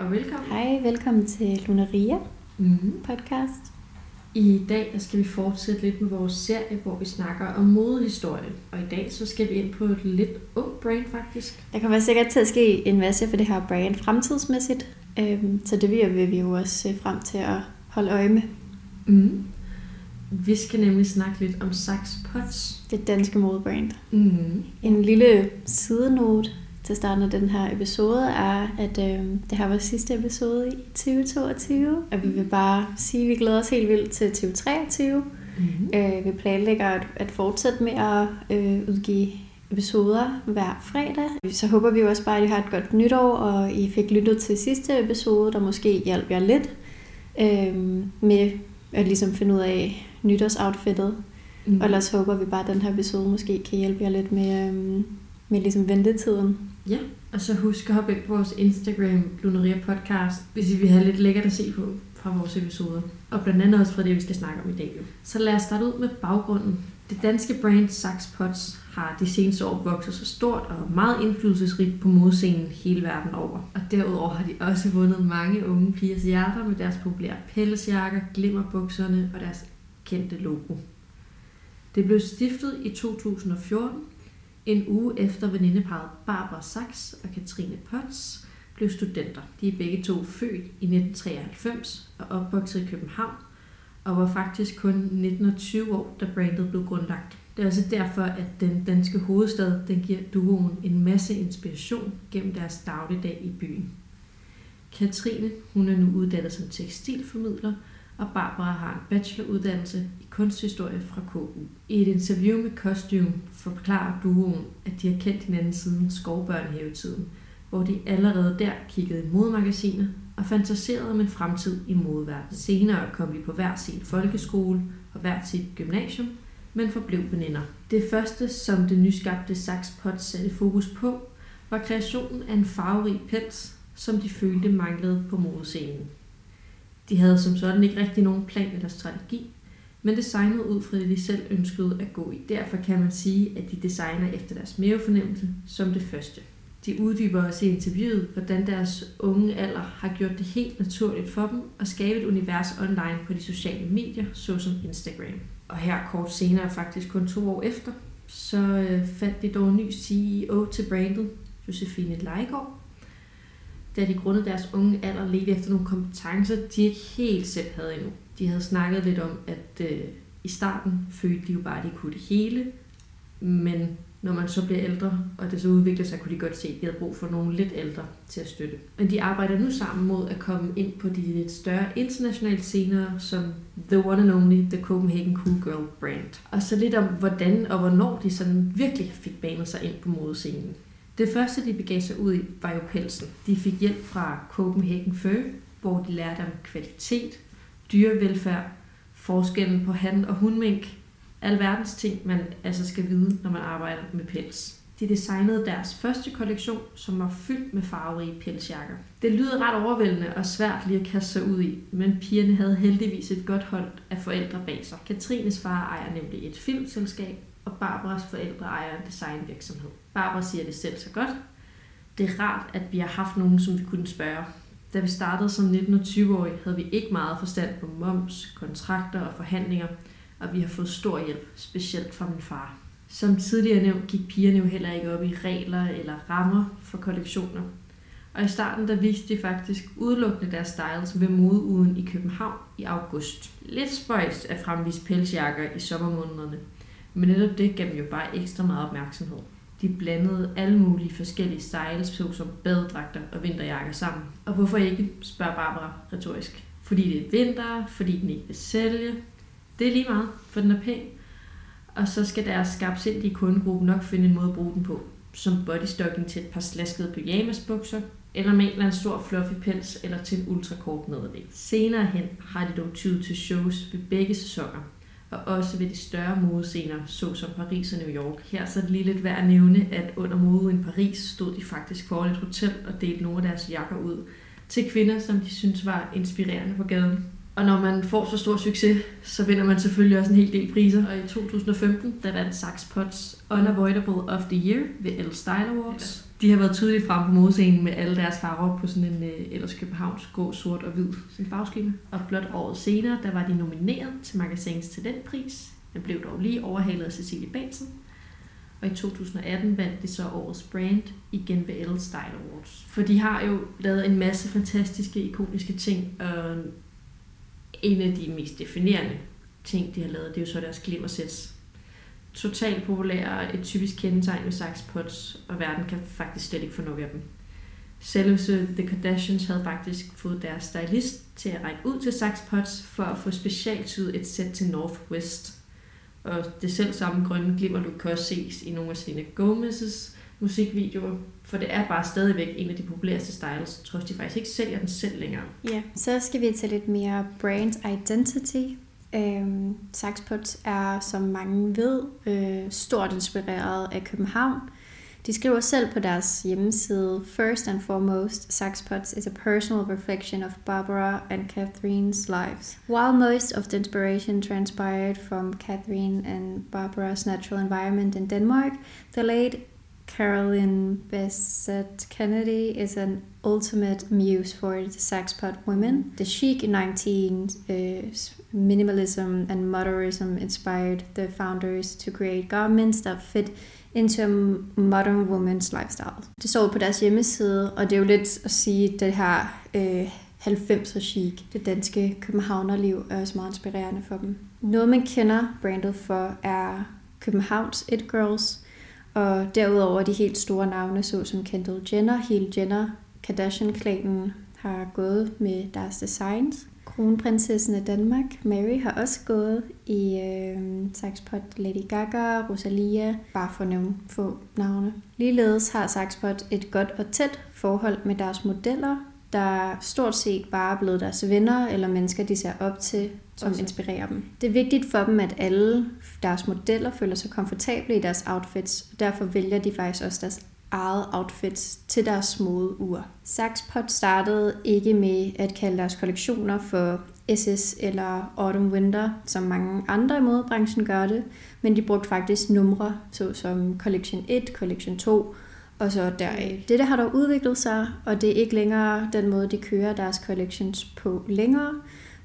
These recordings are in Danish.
og velkommen. Hej, velkommen til Lunaria Mm-hmm. podcast. I dag der skal vi fortsætte lidt med vores serie, hvor vi snakker om modehistorie. Og i dag så skal vi ind på et lidt ung brain faktisk. Der kommer sikkert til at ske en masse for det her brand fremtidsmæssigt, øhm, så det vil vi jo også se frem til at holde øje med. Mm. Vi skal nemlig snakke lidt om Saks Pots. Det danske modebrand. Mm. En lille sidenote til starten af den her episode er, at øhm, det her var sidste episode i 2022, og vi vil bare sige, at vi glæder os helt vildt til 2023. Mm. Øh, vi planlægger at, at fortsætte med at øh, udgive episoder hver fredag. Så håber vi også bare, at I har et godt nytår, og I fik lyttet til sidste episode, der måske hjalp jer lidt øh, med at ligesom finde ud af nytårsoutfittet. Mm. Og ellers håber vi bare, at den her episode måske kan hjælpe jer lidt med, øh, med ligesom ventetiden. Ja, og så husk at hoppe ind på vores Instagram, Lunaria Podcast, hvis I vil have lidt lækkert at se på fra vores episoder. Og blandt andet også fra det, vi skal snakke om i dag. Så lad os starte ud med baggrunden. Det danske brand Saks Pots har de seneste år vokset så stort og meget indflydelsesrigt på modescenen hele verden over. Og derudover har de også vundet mange unge pigers hjerter med deres populære pelsjakker, glimmerbukserne og deres kendte logo. Det blev stiftet i 2014 en uge efter venindeparet Barbara Sachs og Katrine Potts blev studenter. De er begge to født i 1993 og opvokset i København, og var faktisk kun 19 og 20 år, da brandet blev grundlagt. Det er også derfor, at den danske hovedstad den giver duoen en masse inspiration gennem deres dagligdag i byen. Katrine hun er nu uddannet som tekstilformidler, og Barbara har en bacheloruddannelse i kunsthistorie fra KU. I et interview med Costume forklarer duoen, at de har kendt hinanden siden skovbørnehavetiden, hvor de allerede der kiggede i modemagasiner og fantaserede om en fremtid i modeverdenen. Senere kom de på hver sin folkeskole og hver sit gymnasium, men forblev veninder. Det første, som det nyskabte Saks Pot satte fokus på, var kreationen af en farverig pels, som de følte manglede på modescenen. De havde som sådan ikke rigtig nogen plan eller strategi, men designede ud fra det, de selv ønskede at gå i. Derfor kan man sige, at de designer efter deres mavefornemmelse som det første. De uddyber også i interviewet, hvordan deres unge alder har gjort det helt naturligt for dem at skabe et univers online på de sociale medier, såsom Instagram. Og her kort senere, faktisk kun to år efter, så øh, fandt de dog en ny CEO til brandet, Josefine Leigård, da de grundet deres unge alder ledte efter nogle kompetencer, de ikke helt selv havde endnu. De havde snakket lidt om, at øh, i starten følte de jo bare, at de kunne det hele, men når man så bliver ældre, og det så udvikler sig, kunne de godt se, at de havde brug for nogle lidt ældre til at støtte. Men de arbejder nu sammen mod at komme ind på de lidt større internationale scener, som The One and Only, The Copenhagen Cool Girl brand. Og så lidt om, hvordan og hvornår de sådan virkelig fik banet sig ind på modescenen. Det første, de begav sig ud i, var jo pelsen. De fik hjælp fra Copenhagen Fur, hvor de lærte om kvalitet, dyrevelfærd, forskellen på han- og hundmink, alverdens ting, man altså skal vide, når man arbejder med pels. De designede deres første kollektion, som var fyldt med farverige pelsjakker. Det lyder ret overvældende og svært lige at kaste sig ud i, men pigerne havde heldigvis et godt hold af forældre bag sig. Katrines far ejer nemlig et filmselskab, og Barbaras forældre ejer en designvirksomhed. Barbara siger det selv så godt. Det er rart, at vi har haft nogen, som vi kunne spørge. Da vi startede som 19- og 20-årige, havde vi ikke meget forstand på moms, kontrakter og forhandlinger, og vi har fået stor hjælp, specielt fra min far. Som tidligere nævnt gik pigerne jo heller ikke op i regler eller rammer for kollektioner. Og i starten der viste de faktisk udelukkende deres styles ved modeugen i København i august. Lidt spøjst at fremvise pelsjakker i sommermånederne, men netop det gav dem jo bare ekstra meget opmærksomhed. De blandede alle mulige forskellige styles, såsom badedragter og vinterjakker sammen. Og hvorfor ikke, spørger Barbara retorisk. Fordi det er vinter, fordi den ikke vil sælge. Det er lige meget, for den er pæn. Og så skal deres skarpsindige kundegruppe nok finde en måde at bruge den på. Som bodystocking til et par slaskede pyjamasbukser, eller med en eller anden stor fluffy pels, eller til en ultrakort nederdel. Senere hen har de dog tydet til shows ved begge sæsoner, og også ved de større modescener, såsom Paris og New York. Her så er det lige lidt værd at nævne, at under modeugen i Paris stod de faktisk foran et hotel og delte nogle af deres jakker ud til kvinder, som de synes var inspirerende på gaden. Og når man får så stor succes, så vinder man selvfølgelig også en hel del priser. Og i 2015, der vandt Saks Potts Unavoidable of the Year ved Elle Style Awards. De har været tydeligt frem på modescenen med alle deres farver på sådan en øh, ellers Københavns gå sort og hvid sin farveskema. Og blot året senere, der var de nomineret til Magasins Talentpris. Den blev dog lige overhalet af Cecilie Bansen. Og i 2018 vandt de så årets brand igen ved Elle Style Awards. For de har jo lavet en masse fantastiske, ikoniske ting, og en af de mest definerende ting, de har lavet, det er jo så deres glimmersets. Totalt populære, et typisk kendetegn ved Saks Pots, og verden kan faktisk slet ikke få nok af dem. Selveste The Kardashians havde faktisk fået deres stylist til at række ud til Saks Pots for at få specialtydet et sæt til Northwest. Og det selv samme grønne glimmer, du kan også ses i nogle af Selena Gomez's musikvideoer, for det er bare stadigvæk en af de populæreste styles, trods de faktisk ikke sælger den selv længere. Ja, så skal vi til lidt mere brand identity. Øhm, Saxpot er, som mange ved, øh, stort inspireret af København. De skriver selv på deres hjemmeside, First and foremost, Saxpots is a personal reflection of Barbara and Catherine's lives. While most of the inspiration transpired from Catherine and Barbara's natural environment in Denmark, the late Carolyn Bessette Kennedy is an ultimate muse for the Saxpot women. The chic 19 uh, minimalism and modernism inspired the founders to create garments that fit into a modern woman's lifestyle. Det står på deres hjemmeside, og det er jo lidt at sige, det her øh, 90'er chic, det danske københavnerliv er også meget inspirerende for dem. Noget man kender brandet for er Københavns It Girls, og derudover de helt store navne, såsom Kendall Jenner, Hill Jenner, Kardashian-klanen har gået med deres designs. Kronprinsessen af Danmark, Mary, har også gået i øh, Saxpot Lady Gaga, Rosalia, bare for nogle få navne. Ligeledes har Saxpot et godt og tæt forhold med deres modeller, der stort set bare er blevet deres venner eller mennesker, de ser op til, som også. inspirerer dem. Det er vigtigt for dem, at alle deres modeller føler sig komfortable i deres outfits, og derfor vælger de faktisk også deres eget outfits til deres modeur. Saxpot startede ikke med at kalde deres kollektioner for SS eller Autumn Winter, som mange andre i modebranchen gør det, men de brugte faktisk numre, såsom Collection 1, Collection 2 og så deraf. Det der har der udviklet sig, og det er ikke længere den måde, de kører deres collections på længere.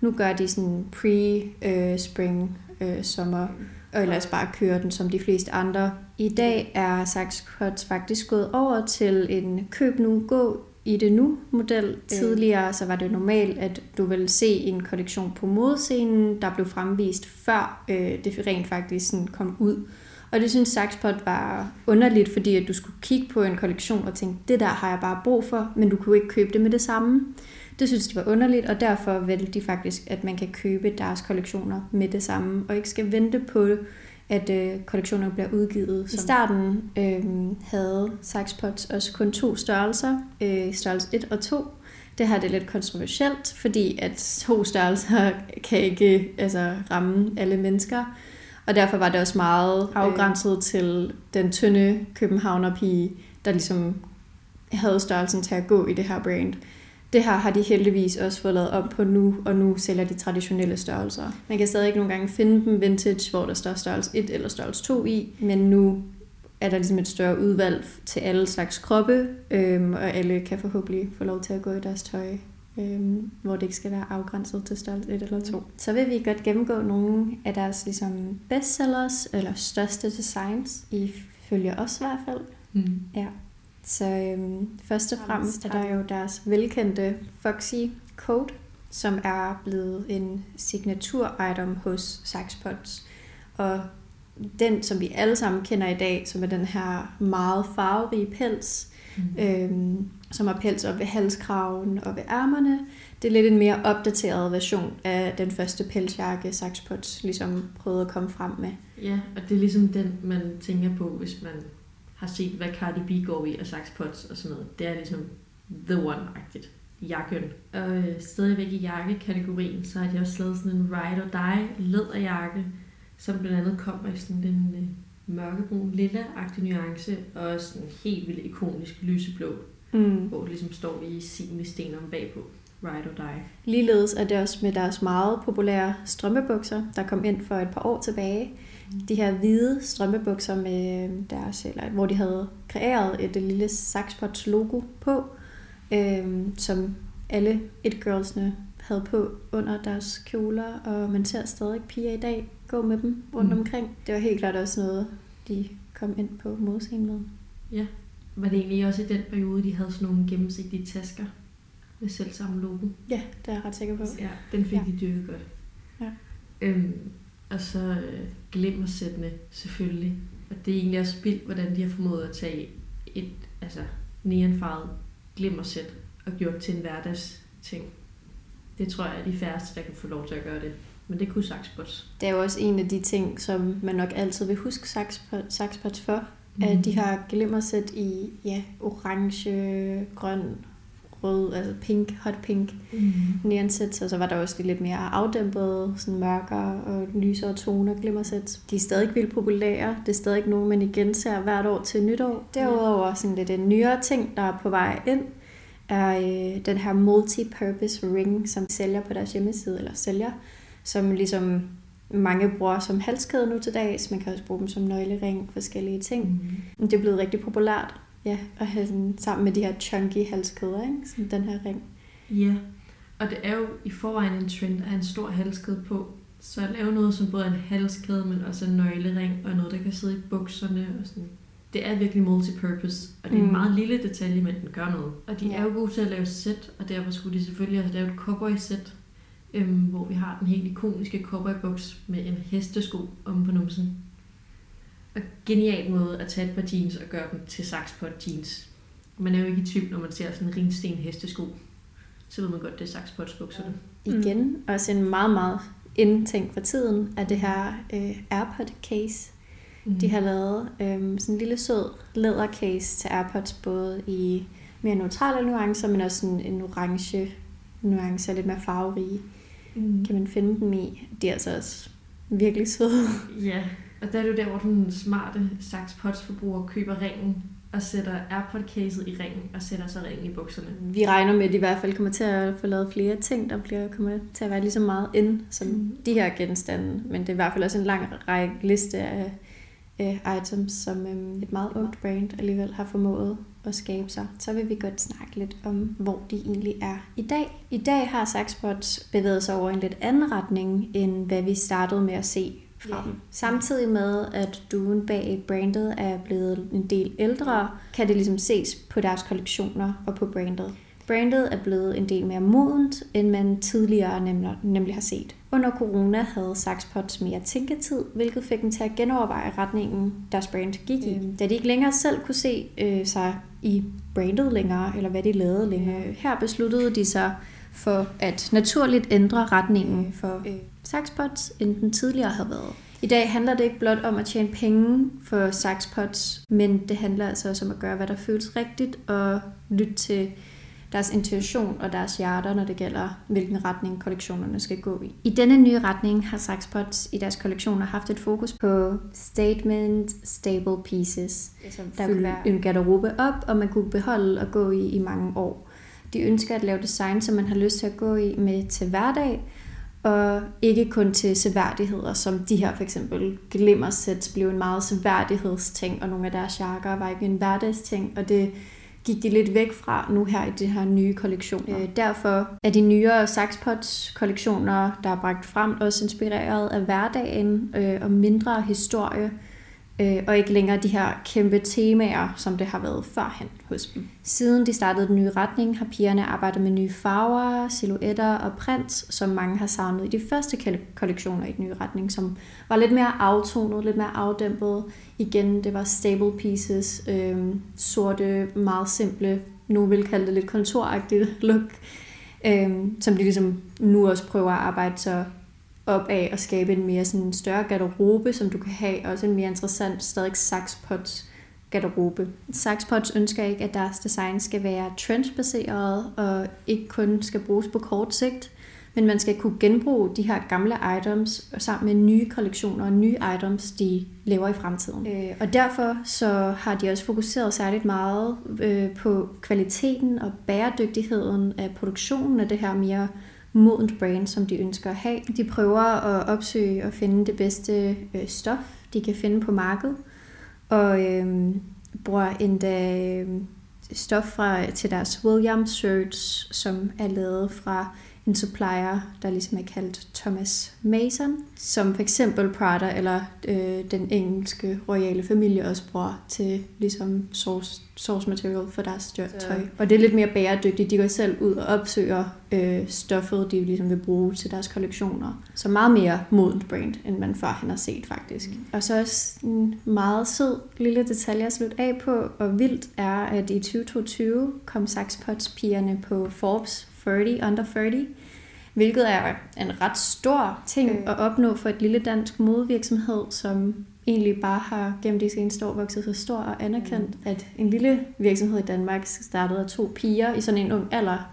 Nu gør de sådan pre-spring, øh, sommer, og ellers bare kører den som de fleste andre. I dag er Saks Cuts faktisk gået over til en køb nu, gå i det nu model. Tidligere så var det normalt, at du ville se en kollektion på modescenen, der blev fremvist før øh, det rent faktisk sådan kom ud. Og det synes Saxpot var underligt, fordi at du skulle kigge på en kollektion og tænke, det der har jeg bare brug for, men du kunne ikke købe det med det samme. Det synes de var underligt, og derfor valgte de faktisk, at man kan købe deres kollektioner med det samme, og ikke skal vente på, at øh, kollektioner bliver udgivet. I starten øh, havde Saxpot også kun to størrelser, øh, størrelse 1 og 2. Det her det er lidt kontroversielt, fordi at to størrelser kan ikke altså, ramme alle mennesker. Og derfor var det også meget øh. afgrænset øh. til den tynde københavner-pige, der ligesom havde størrelsen til at gå i det her brand. Det her har de heldigvis også fået lavet om på nu, og nu sælger de traditionelle størrelser. Man kan stadig ikke nogle gange finde dem vintage, hvor der står størrelse 1 eller størrelse 2 i, men nu er der ligesom et større udvalg til alle slags kroppe, øhm, og alle kan forhåbentlig få lov til at gå i deres tøj øhm, hvor det ikke skal være afgrænset til størrelse 1 eller 2. Så vil vi godt gennemgå nogle af deres ligesom, bestsellers, eller største designs, ifølge os i hvert fald. Mm. Ja. Så øhm, først og fremmest er der jo deres velkendte Foxy Coat, som er blevet en signatur-item hos Saxpots. Og den, som vi alle sammen kender i dag, som er den her meget farverige pels, mm. øhm, som har pels op ved halskraven og ved ærmerne. Det er lidt en mere opdateret version af den første pelsjakke, Saxpots ligesom prøvede at komme frem med. Ja, og det er ligesom den, man tænker på, hvis man har set, hvad Cardi B går i og Saxpots og sådan noget. Det er ligesom the one-agtigt. Jakken. Og øh, stadigvæk i jakkekategorien, så har de også lavet sådan en ride or die læderjakke, som blandt andet kommer i sådan den øh, mørkebrun, lilla-agtig nuance, og sådan en helt vildt ikonisk lyseblå, mm. hvor det ligesom står i sin sten om bagpå. Ride or die. Ligeledes er det også med deres meget populære strømpebukser, der kom ind for et par år tilbage. De her hvide strømpebukser, med deres, eller, hvor de havde kreeret et lille Saxpots logo på, øh, som alle et girlsne havde på under deres kjoler, og man ser stadig piger i dag gå med dem rundt mm. omkring. Det var helt klart også noget, de kom ind på modescenen med. Ja. Var det egentlig også i den periode, de havde sådan nogle gennemsigtige tasker med selv samme logo? Ja, det er jeg ret sikker på. Ja, den fik ja. de dyrket godt. Ja. Øhm, og så øh, glimmersættende selvfølgelig. Og det er egentlig også vildt, hvordan de har formået at tage et altså, neonfarvet glimmersæt og gjort til en hverdags ting. Det tror jeg er de færreste, der kan få lov til at gøre det. Men det kunne Saxpots. Det er jo også en af de ting, som man nok altid vil huske Saxpots for. Mm. At de har glimmersæt i ja, orange, grøn, rød, altså pink, hot pink mm. neonsæt, og så var der også de lidt mere afdæmpede, sådan mørkere og lysere toner glimmersæt. De er stadig vildt populære. Det er stadig nogen, man igen ser hvert år til nytår. Derudover sådan lidt en nyere ting, der er på vej ind, er øh, den her multi-purpose ring, som sælger på deres hjemmeside, eller sælger, som ligesom mange bruger som halskæde nu til dags. Man kan også bruge dem som nøglering, forskellige ting. Mm. Det er blevet rigtig populært ja, at have sådan, sammen med de her chunky halskæder, ikke? Som den her ring. Ja, og det er jo i forvejen en trend at have en stor halskæde på. Så at lave noget som både en halskæde, men også en nøglering, og noget, der kan sidde i bukserne og sådan. Det er virkelig multipurpose, og det er mm. en meget lille detalje, men den gør noget. Og de ja. er jo gode til at lave sæt, og derfor skulle de selvfølgelig også lave et cowboy-sæt, øhm, hvor vi har den helt ikoniske cowboybuks med en hestesko om på numsen. Og genial måde at tage et par jeans og gøre dem til saxpot jeans. Man er jo ikke i tvivl, når man ser sådan en ringsten hestesko. Så ved man godt, det er saxpots bukserne. Igen, mm. også en meget, meget indtænkt for tiden, er det her øh, AirPod case. Mm. De har lavet øh, sådan en lille sød lædercase til AirPods, både i mere neutrale nuancer, men også en, en orange nuance, lidt mere farverige mm. kan man finde dem i. De er altså også virkelig søde. Ja, og der er det jo der, hvor den smarte Saks Pots forbruger køber ringen og sætter AirPod-caset i ringen og sætter så ringen i bukserne. Vi regner med, at de i hvert fald kommer til at få lavet flere ting, der bliver, kommer til at være lige så meget ind som mm. de her genstande. Men det er i hvert fald også en lang række liste af uh, items, som um, et meget ungt brand alligevel har formået at skabe sig, så vil vi godt snakke lidt om, hvor de egentlig er i dag. I dag har Saxpot bevæget sig over en lidt anden retning, end hvad vi startede med at se fra dem. Samtidig med, at duen bag brandet er blevet en del ældre, kan det ligesom ses på deres kollektioner og på brandet. Brandet er blevet en del mere modent, end man tidligere nemlig, nemlig har set. Under corona havde Saxpots mere tænketid, hvilket fik dem til at genoverveje retningen, deres brand gik i. Da de ikke længere selv kunne se øh, sig i brandet længere, eller hvad de lavede længere. Her besluttede de sig for at naturligt ændre retningen for øh, Saxpots, end den tidligere havde været. I dag handler det ikke blot om at tjene penge for Saxpots, men det handler altså også om at gøre, hvad der føles rigtigt, og lytte til deres intuition og deres hjerter, når det gælder, hvilken retning kollektionerne skal gå i. I denne nye retning har Saxpots i deres kollektioner haft et fokus på statement stable pieces, der kunne være en garderobe op, og man kunne beholde og gå i i mange år. De ønsker at lave design, som man har lyst til at gå i med til hverdag, og ikke kun til seværdigheder, som de her for eksempel glimmersæt blev en meget seværdighedsting, og nogle af deres jakker var ikke en hverdagsting, og det gik de lidt væk fra nu her i det her nye kollektioner. Øh, derfor er de nyere Saxpots kollektioner, der er bragt frem, også inspireret af hverdagen øh, og mindre historie, øh, og ikke længere de her kæmpe temaer, som det har været førhen hos dem. Siden de startede den nye retning, har pigerne arbejdet med nye farver, silhuetter og prints, som mange har savnet i de første kollektioner i den nye retning, som var lidt mere aftonet, lidt mere afdæmpet. Igen, det var stable pieces, øh, sorte, meget simple, nu vil kalde det lidt kontoragtigt look, øh, som de ligesom nu også prøver at arbejde så op af at skabe en mere sådan større garderobe, som du kan have, også en mere interessant stadig saxpots garderobe. Saxpots ønsker ikke, at deres design skal være trendbaseret og ikke kun skal bruges på kort sigt, men man skal kunne genbruge de her gamle items sammen med nye kollektioner og nye items, de laver i fremtiden. Øh, og derfor så har de også fokuseret særligt meget øh, på kvaliteten og bæredygtigheden af produktionen af det her mere modent brand, som de ønsker at have. De prøver at opsøge og finde det bedste øh, stof, de kan finde på markedet. Og øh, bruger endda øh, stof fra, til deres Williams shirts, som er lavet fra en supplier, der ligesom er kaldt Thomas Mason, som for eksempel Prada eller øh, den engelske royale familie også bruger til ligesom source, source material for deres tøj. Og det er lidt mere bæredygtigt. De går selv ud og opsøger øh, stoffet, de ligesom vil bruge til deres kollektioner. Så meget mere modent brand, end man førhen har set faktisk. Mm. Og så også en meget sød lille detalje at slutte af på, og vildt er, at i 2022 kom Saks pigerne på Forbes 30 under 30, hvilket er en ret stor ting øh. at opnå for et lille dansk modevirksomhed, som egentlig bare har gennem de seneste år vokset så stor og anerkendt, mm. at en lille virksomhed i Danmark startet af to piger i sådan en ung alder,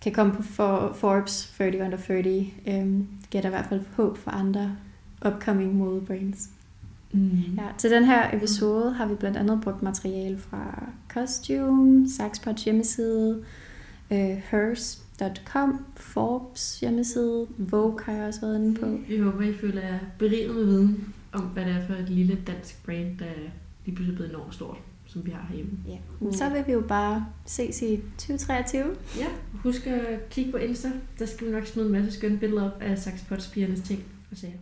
kan komme på for Forbes 30 under 30. Øhm, det giver i hvert fald håb for andre upcoming modebrands. Mm. Ja, til den her episode har vi blandt andet brugt materiale fra Costume, Saxpots hjemmeside, øh, Hers Com, Forbes hjemmeside, Vogue har jeg også været inde på. Vi håber, I føler jer beriget med viden om, hvad det er for et lille dansk brand, der lige pludselig er blevet enormt stort, som vi har herhjemme. Ja. Mm. Så vil vi jo bare ses i 2023. Ja, husk at kigge på Insta. Der skal vi nok smide en masse skønne billeder op af Saxpots pigernes ting og sager.